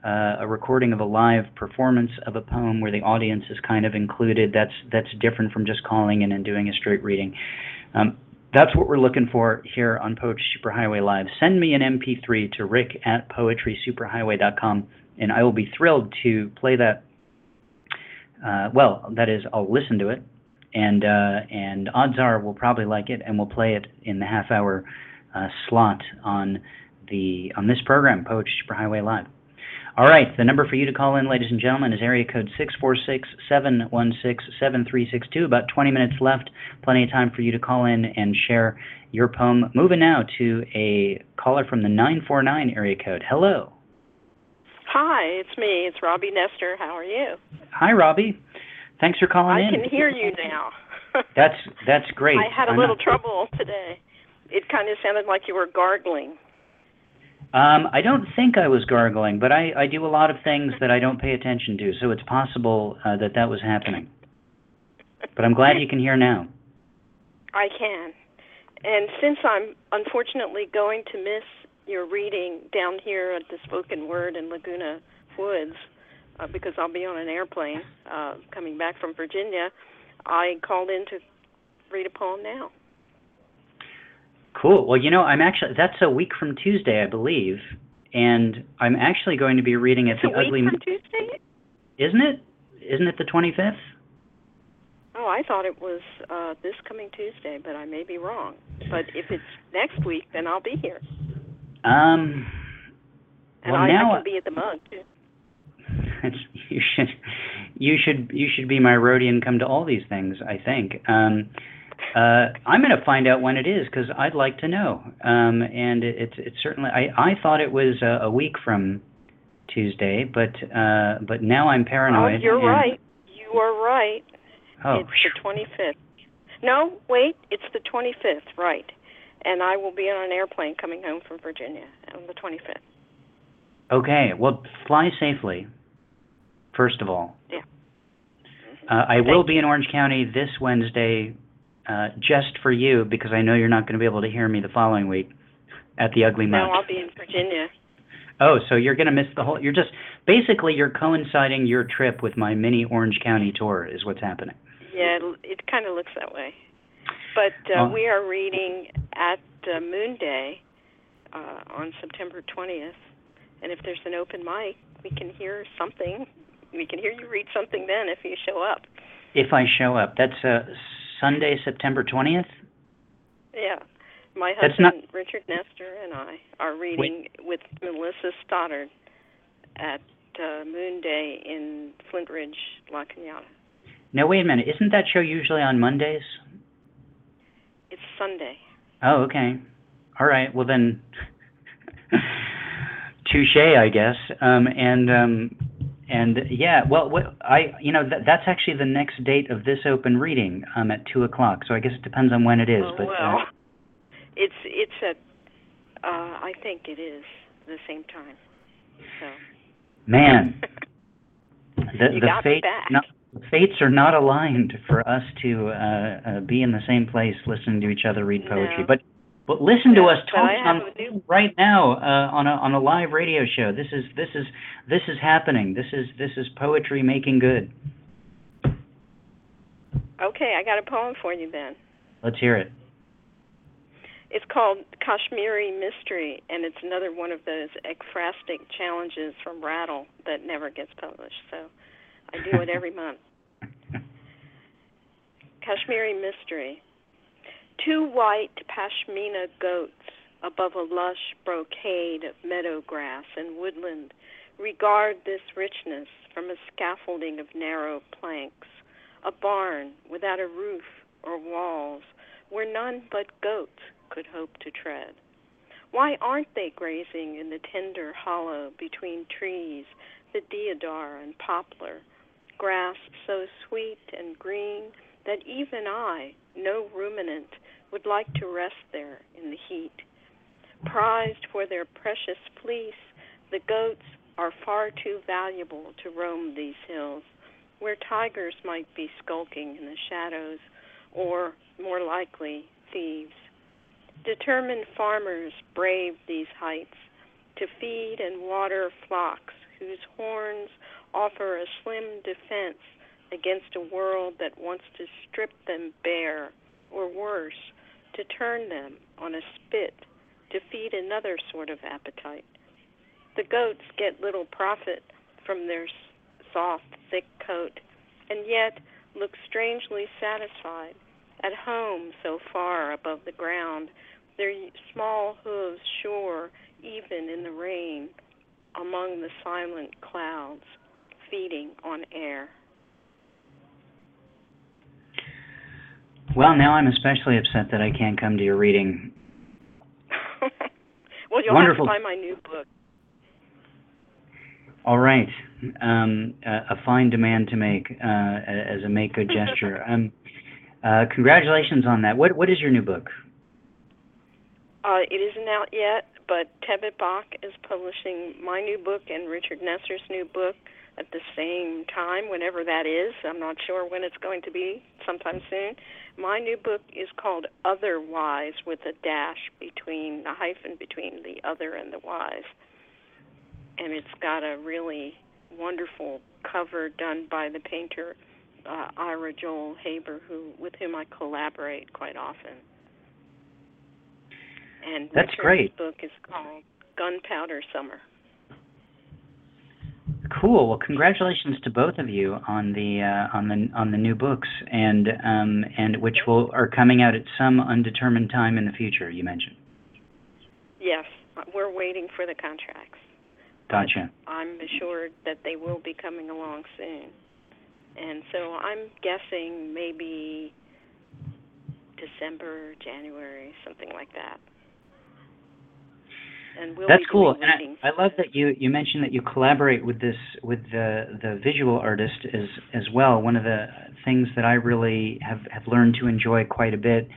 uh, a recording of a live performance of a poem where the audience is kind of included. That's that's different from just calling in and doing a straight reading. Um, that's what we're looking for here on Poetry Superhighway Live. Send me an MP3 to rick at poetrysuperhighway.com, and I will be thrilled to play that. Uh, well, that is, I'll listen to it, and uh, and odds are we'll probably like it, and we'll play it in the half hour uh, slot on the on this program, Poetry Superhighway Live. All right, the number for you to call in, ladies and gentlemen, is area code 646-716-7362. About 20 minutes left, plenty of time for you to call in and share your poem. Moving now to a caller from the 949 area code. Hello. Hi, it's me. It's Robbi Nester. How are you? Hi, Robbi. Thanks for calling I in. I can hear you now. That's that's great. I had a I'm little not- trouble today. It kind of sounded like you were gargling. Um, I don't think I was gargling, but I, I do a lot of things that I don't pay attention to, so it's possible uh, that that was happening. But I'm glad you can hear now. I can. And since I'm unfortunately going to miss your reading down here at the Spoken Word in Laguna Woods, uh, because I'll be on an airplane uh, coming back from Virginia, I called in to read a poem now. Cool. Well, you know, I'm actually that's a week from Tuesday, I believe, and I'm actually going to be reading at It's a the week Ugly. from Tuesday? Isn't it? Isn't it the 25th? Oh, I thought it was uh, this coming Tuesday, but I may be wrong. But if it's next week, then I'll be here, Um. and well, I, now I can be at the mug too. you should you should you should be my roadie and come to all these things. I think. Um, uh, I'm going to find out when it is because I'd like to know. Um, and it, it's it's certainly I I thought it was a, a week from Tuesday, but uh, but now I'm paranoid. Oh, you're right. You are right. Oh, it's the 25th. No, wait, it's the 25th, right? And I will be on an airplane coming home from Virginia on the 25th. okay. Well, fly safely. First of all. Yeah. Uh, I will be in Orange County this Wednesday, uh, just for you because I know you're not going to be able to hear me the following week at the Ugly Mug. No, I'll be in Virginia. Oh, so you're going to miss the whole. You're just basically you're coinciding your trip with my mini Orange County tour is what's happening. Yeah, it, it kind of looks that way. But uh, Oh. we are reading at uh, Moon Day uh, on September 20th. And if there's an open mic, we can hear something. We can hear you read something then if you show up. If I show up, that's uh, Sunday, September twentieth. Yeah. My That's husband, not- Richard Nester, and I are reading with Melissa Stoddard at uh, Moon Day in Flintridge, La Cañada. Now wait a minute. Isn't that show usually on Mondays? It's Sunday. Oh, okay. All right. Well then, touche, I guess. Um, and um, and yeah. Well, what I you know that that's actually the next date of this open reading um, at two o'clock. So I guess it depends on when it is. Oh, but well, uh, it's it's at uh, I think it is the same time. So man, the the fate not, fates are not aligned for us to uh, uh, be in the same place listening to each other read poetry. No. But but listen to us talking on new- right now uh, on a on a live radio show. This is this is this is happening. This is this is poetry making good. okay, I got a poem for you then. Let's hear it. It's called Kashmiri Mystery, and it's another one of those ekphrastic challenges from Rattle that never gets published. So I do it every month. Kashmiri Mystery. Two white pashmina goats above a lush brocade of meadow grass and woodland regard this richness from a scaffolding of narrow planks, a barn without a roof or walls where none but goats could hope to tread. Why aren't they grazing in the tender hollow between trees, the deodar and poplar, grass so sweet and green that even I, no ruminant, would like to rest there in the heat? Prized for their precious fleece, the goats are far too valuable to roam these hills, where tigers might be skulking in the shadows, or, more likely, thieves. Determined farmers brave these heights to feed and water flocks whose horns offer a slim defense against a world that wants to strip them bare, or worse, to turn them on a spit to feed another sort of appetite. The goats get little profit from their soft, thick coat, and yet look strangely satisfied at home so far above the ground Their small hooves sure, even in the rain, among the silent clouds, feeding on air. Well, now I'm especially upset that I can't come to your reading. well, you'll Wonderful. have to buy my new book. All right, um, a, a fine demand to make uh, as a make good gesture. um, uh, congratulations on that. What what is your new book? Uh, it isn't out yet, but Tebot Bach is publishing my new book and Richard Nester's new book at the same time, whenever that is. I'm not sure when it's going to be, sometime soon. My new book is called Otherwise, with a dash between, a hyphen between the other and the wise. And it's got a really wonderful cover done by the painter uh, Ira Joel Haber, who with whom I collaborate quite often. And That's Richard's great. book is called Gunpowder Summer. Cool. Well, congratulations to both of you on the uh, on the on the new books, and um, and which will are coming out at some undetermined time in the future. You mentioned. Yes, we're waiting for the contracts. Gotcha. I'm assured that they will be coming along soon. And so I'm guessing maybe December, January, something like that. And we'll That's be cool. And. I, I love that you you mentioned that you collaborate with this with the the visual artist as as well. One of the things that I really have have learned to enjoy quite a bit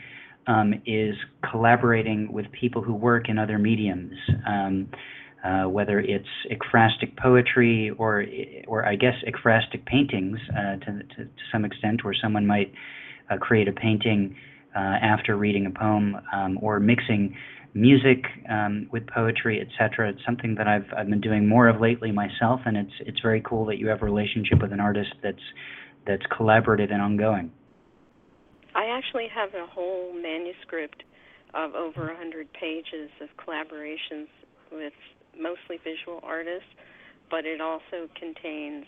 um, is collaborating with people who work in other mediums. Um, uh, whether it's ekphrastic poetry or, or I guess ekphrastic paintings uh, to, to, to some extent, where someone might uh, create a painting after reading a poem, um, or mixing music um, with poetry, etc. It's something that I've I've been doing more of lately myself, and it's it's very cool that you have a relationship with an artist that's that's collaborative and ongoing. I actually have a whole manuscript of over a hundred pages of collaborations with mostly visual artists, but it also contains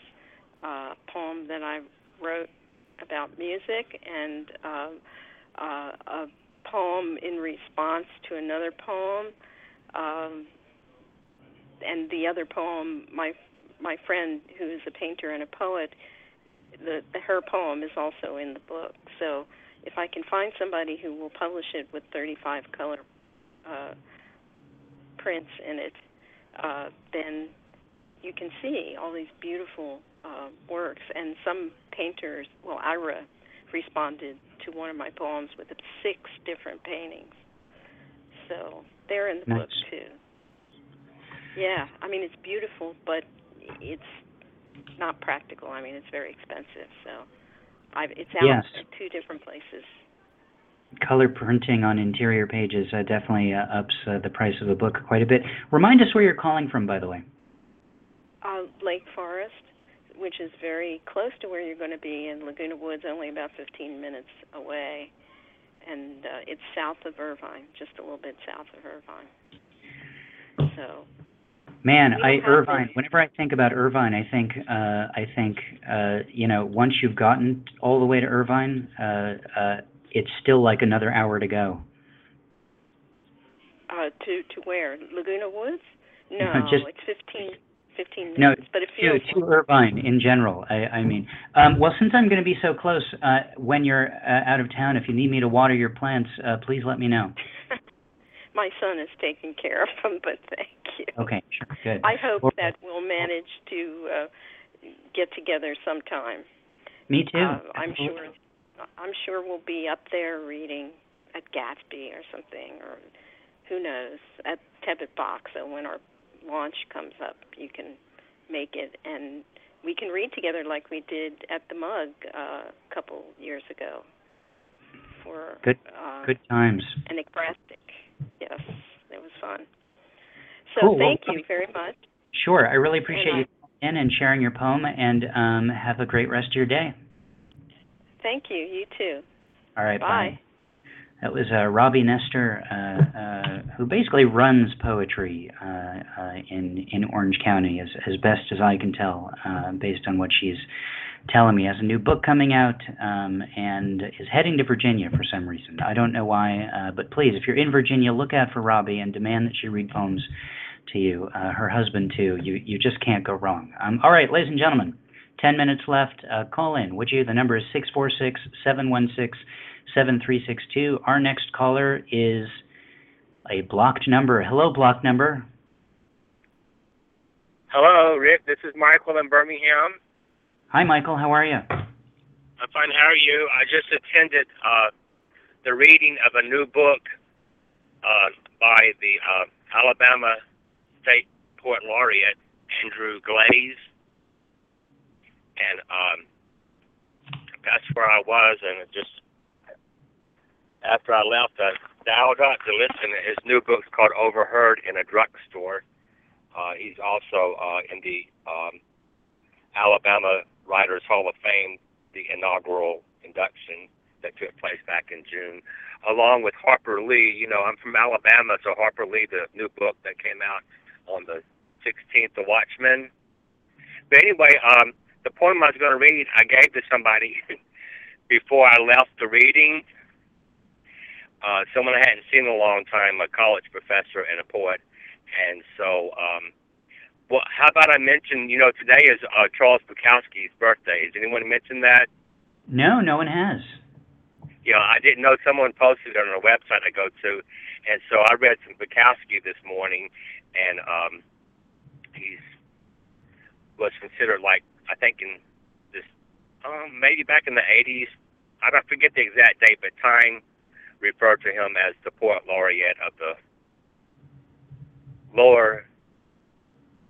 uh, a poem that I wrote about music and uh, uh, a poem in response to another poem, um, and the other poem, my my friend who is a painter and a poet, the, the her poem is also in the book. So if I can find somebody who will publish it with 35 color uh, prints in it, uh, then you can see all these beautiful uh, works. And some painters, well, Ira responded to one of my poems with six different paintings. So they're in the Nice. book too. Yeah, I mean it's beautiful, but it's not practical. I mean it's very expensive. So I've, it's out Yes. at two different places. Color printing on interior pages uh, definitely uh, ups uh, the price of a book quite a bit. Remind us where you're calling from, by the way. Uh, Lake Forest, which is very close to where you're going to be, and Laguna Woods, only about 15 minutes away. And uh, it's south of Irvine, just a little bit south of Irvine. So, Man, I Irvine. to- Whenever I think about Irvine, I think uh, I think uh, you know once you've gotten all the way to Irvine, uh, uh, it's still like another hour to go. uh, to to where? Laguna Woods? No, Just- it's 15, 15 No, minutes, but it to, feels to Irvine in general. I, I mean, um, well, since I'm going to be so close, uh, when you're uh, out of town, if you need me to water your plants, uh, please let me know. my son is taking care of them, but thank you. Okay, sure, good. I hope Well, that we'll manage to uh, get together sometime. Me too. Uh, I'm sure. I'm sure we'll be up there reading at Gatsby or something, or who knows at Tebot Bach. So when our launch comes up, you can make it, and we can read together like we did at the Mug uh, a couple years ago. For Good- uh, Good times. an. Yes, it was fun. So Cool. Well, thank you very much. Sure, I really appreciate And you coming in and sharing your poem, and um, have a great rest of your day. Thank you. You too. All right, Bye. That was uh, Robbi Nester, uh, uh, who basically runs poetry uh, uh, in in Orange County, as as best as I can tell, uh, based on what she's telling me has a new book coming out um, and is heading to Virginia for some reason. I don't know why, but please, if you're in Virginia, look out for Robbi and demand that she read poems to you. Her husband too. You you just can't go wrong. Um, all right, ladies and gentlemen, ten minutes left. Call in, would you? The number is six four six seven one six seven three six two. Our next caller is a blocked number. Hello, blocked number. Hello, Rick. This is Michael in Birmingham. Hi, Michael. How are you? I'm fine. How are you? I just attended uh, the reading of a new book uh, by the uh, Alabama State Poet Laureate Andrew Glaze, and um, that's where I was. And it just after I left, I dialed up to listen. His new book's called Overheard in a Drugstore. Uh, he's also uh, in the um, Alabama Writers Hall of Fame, the inaugural induction that took place back in June, along with Harper Lee. You know, I'm from Alabama, so Harper Lee, the new book that came out on the 16th, The Watchmen. But anyway, um, the poem I was going to read, I gave to somebody before I left the reading. Uh, someone I hadn't seen in a long time, a college professor and a poet. And so, um, well, how about I mention, you know, today is uh, Charles Bukowski's birthday. Has anyone mentioned that? No, no one has. You know, I didn't know someone posted it on a website I go to, and so I read some Bukowski this morning, and um, he's was considered like I think in this um, maybe back in the 80s. I don't forget the exact date, but Time referred to him as the poet laureate of the lower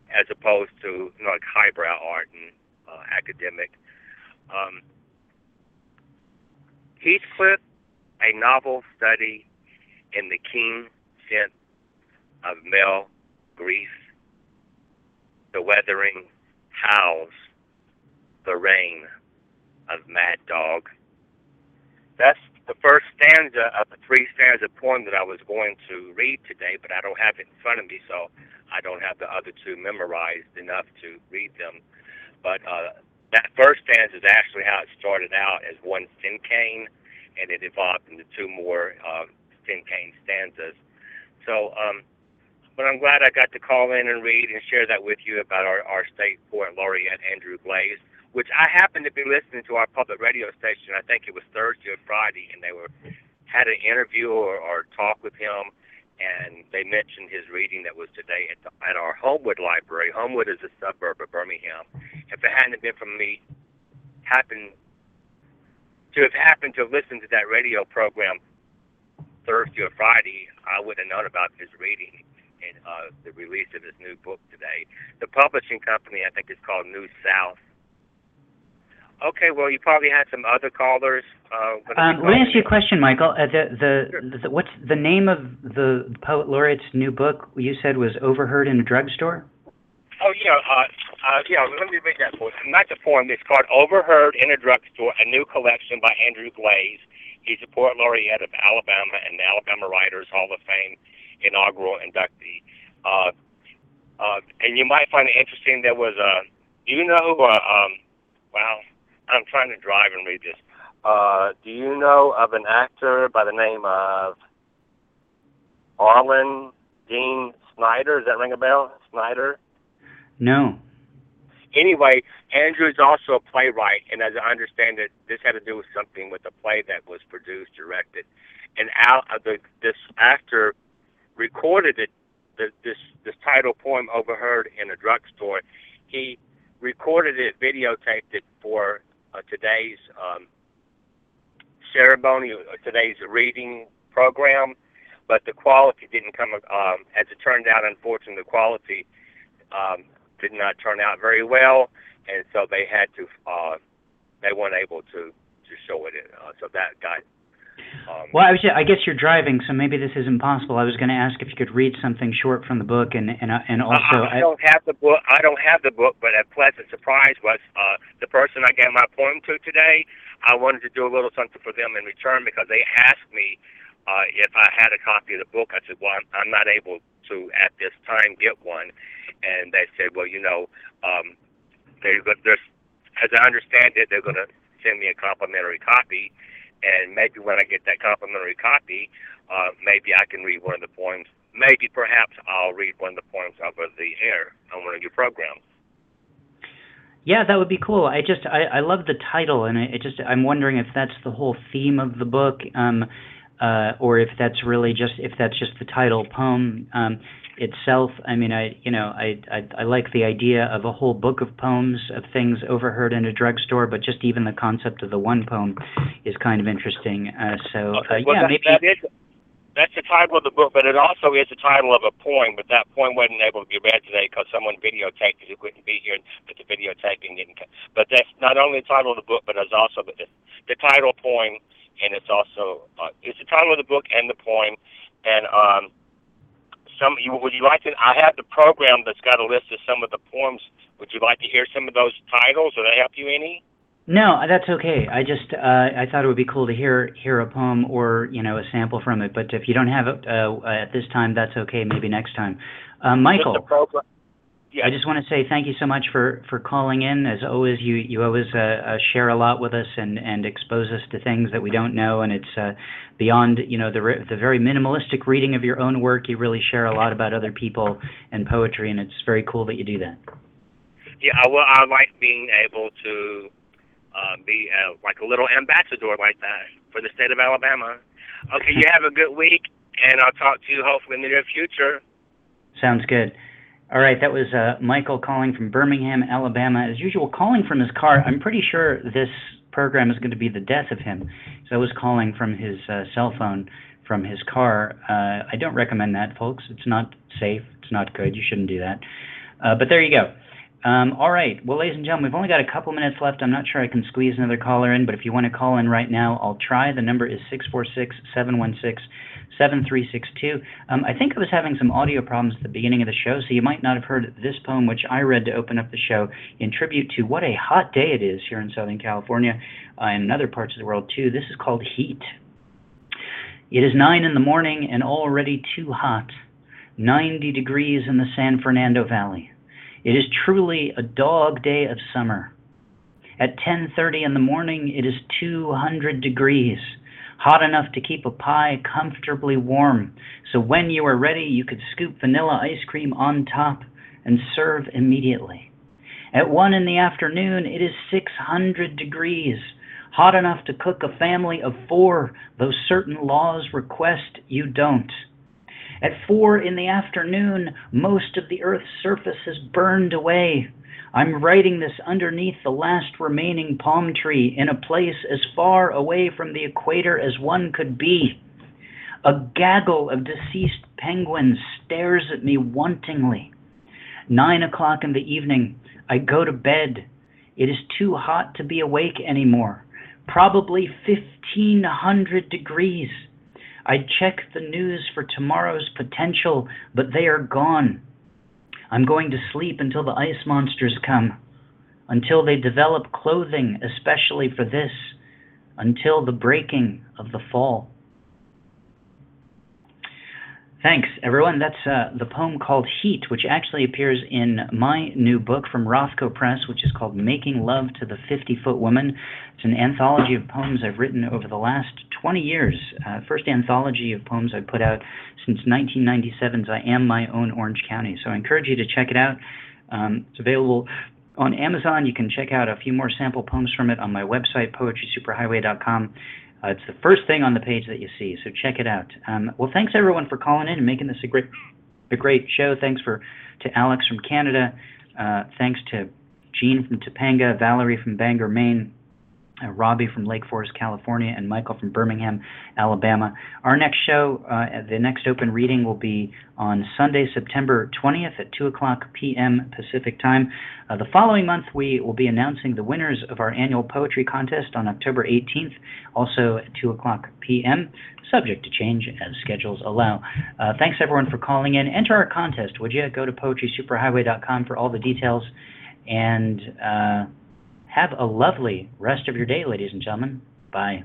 as opposed to you know, like highbrow art and uh, academic. Um, Heathcliff, a novel study in the keen scent of male grief, the weathering howls, the rain of mad dog. That's the first stanza of a three stanza poem that I was going to read today, but I don't have it in front of me, so I don't have the other two memorized enough to read them. But uh, that first stanza is actually how it started out as one cinquain, and it evolved into two more uh, cinquain stanzas. So, um, but I'm glad I got to call in and read and share that with you about our, our state poet laureate, Andrew Glaze, which I happened to be listening to our public radio station. I think it was Thursday or Friday, and they were had an interview or, or talk with him and they mentioned his reading that was today at, the, at our Homewood Library. Homewood is a suburb of Birmingham. If it hadn't been for me happen to have happened to listen to that radio program Thursday or Friday, I would have known about his reading and uh, the release of his new book today. The publishing company, I think, is called New South. Okay, well, you probably had some other callers. Uh, um, let me ask you a question, Michael. Uh, the, the, sure. the, what's the name of the poet laureate's new book? You said was overheard in a drugstore. Oh yeah, uh, uh, yeah. Let me read that for you. Not the poem. It's called "Overheard in a Drugstore," a new collection by Andrew Glaze. He's a poet laureate of Alabama and the Alabama Writers Hall of Fame inaugural inductee. Uh, uh, and you might find it interesting. There was a, you know? Uh, um, wow, I'm trying to drive and read this. Uh, do you know of an actor by the name of Arlen Dean Snyder? Does that ring a bell? Snyder? No. Anyway, Andrew is also a playwright, and as I understand it, this had to do with something with a play that was produced, directed, and out of the this actor recorded it. The, this this title poem overheard in a drugstore. He recorded it, videotaped it for uh, today's um, ceremony, uh, today's reading program, but the quality didn't come. Um, as it turned out, unfortunately, the quality um, did not turn out very well, and so they had to. Uh, they weren't able to to show it. Uh, so that got um, well, I was. Just, I guess you're driving, so maybe this is impossible. I was going to ask if you could read something short from the book, and and uh, and also. I, I don't have the book. I don't have the book, but a pleasant surprise was uh, the person I gave my poem to today. I wanted to do a little something for them in return because they asked me uh, if I had a copy of the book. I said, "Well, I'm, I'm not able to at this time get one," and they said, "Well, you know, um, they're they're as I understand it, they're going to send me a complimentary copy, and maybe when I get that complimentary copy, uh, maybe I can read one of the poems. Maybe perhaps I'll read one of the poems over the air on one of your programs. Yeah, that would be cool. I just I, I love the title, and it just I'm wondering if that's the whole theme of the book, um, uh, or if that's really just if that's just the title poem um, itself. I mean, I you know I, I I like the idea of a whole book of poems of things overheard in a drugstore, but just even the concept of the one poem is kind of interesting. Uh, so uh, Okay, well, yeah, that, maybe that is that's the title of the book, but it also is the title of a poem. But that poem wasn't able to be read today because someone videotaped it who couldn't be here, but the videotaping didn't. co- But that's not only the title of the book, but it's also the, the title poem, and it's also uh, it's the title of the book and the poem. And um, some you would you like to? I have the program that's got a list of some of the poems. Would you like to hear some of those titles? Would that help you any? No, that's okay. I just uh, I thought it would be cool to hear hear a poem or you know a sample from it. But if you don't have it uh, at this time, that's okay. Maybe next time. Uh, Michael, Just the program. Yeah. I just want to say thank you so much for for calling in. As always, you you always uh, uh, share a lot with us and and expose us to things that we don't know. And it's uh, beyond you know the re- the very minimalistic reading of your own work. You really share a lot about other people and poetry, and it's very cool that you do that. Yeah, I, well, I like being able to uh, be uh, like a little ambassador like that for the state of Alabama. Okay, you have a good week, and I'll talk to you hopefully in the near future. Sounds good. All right, that was uh, Michael calling from Birmingham, Alabama. As usual, calling from his car. I'm pretty sure this program is going to be the death of him. So I was calling from his uh, cell phone from his car. Uh, I don't recommend that, folks. It's not safe. It's not good. You shouldn't do that. Uh, but there you go. Um, all right. Well, ladies and gentlemen, we've only got a couple minutes left. I'm not sure I can squeeze another caller in, but if you want to call in right now, I'll try. The number is 646 716 7362. Um, I think I was having some audio problems at the beginning of the show, so you might not have heard this poem, which I read to open up the show, in tribute to what a hot day it is here in Southern California uh, and in other parts of the world, too. This is called Heat. It is nine in the morning and already too hot. 90 degrees in the San Fernando Valley. It is truly a dog day of summer. At 10:30 in the morning, it is 200 degrees, hot enough to keep a pie comfortably warm. So when you are ready, you could scoop vanilla ice cream on top and serve immediately. At 1 in the afternoon, it is 600 degrees, hot enough to cook a family of 4, though certain laws request you don't. At four in the afternoon, most of the Earth's surface has burned away. I'm writing this underneath the last remaining palm tree in a place as far away from the equator as one could be. A gaggle of deceased penguins stares at me wantingly. Nine o'clock in the evening, I go to bed. It is too hot to be awake anymore. Probably 1500 degrees. I check the news for tomorrow's potential, but they are gone. I'm going to sleep until the ice monsters come, until they develop clothing especially for this, until the breaking of the fall. Thanks, everyone. That's uh, the poem called Heat, which actually appears in my new book from Rothco Press, which is called Making Love to the 50 Foot Woman. It's an anthology of poems I've written over the last 20 years. Uh, first anthology of poems I put out since 1997's I Am My Own Orange County. So I encourage you to check it out. Um, it's available on Amazon. You can check out a few more sample poems from it on my website, poetrysuperhighway.com. Uh, it's the first thing on the page that you see, so check it out. Um, well, thanks everyone for calling in and making this a great, a great show. Thanks for to Alex from Canada. Uh, thanks to Jean from Topanga, Valerie from Bangor, Maine, uh, Robbi from Lake Forest, California, and Michael from Birmingham, Alabama. Our next show, uh, the next open reading, will be on Sunday, September 20th at 2 o'clock p.m. Pacific Time. Uh, the following month, we will be announcing the winners of our annual poetry contest on October 18th, also at 2 o'clock p.m., subject to change as schedules allow. Uh, thanks, everyone, for calling in. Enter our contest, would you? Go to poetrysuperhighway.com for all the details. And uh, have a lovely rest of your day, ladies and gentlemen. Bye.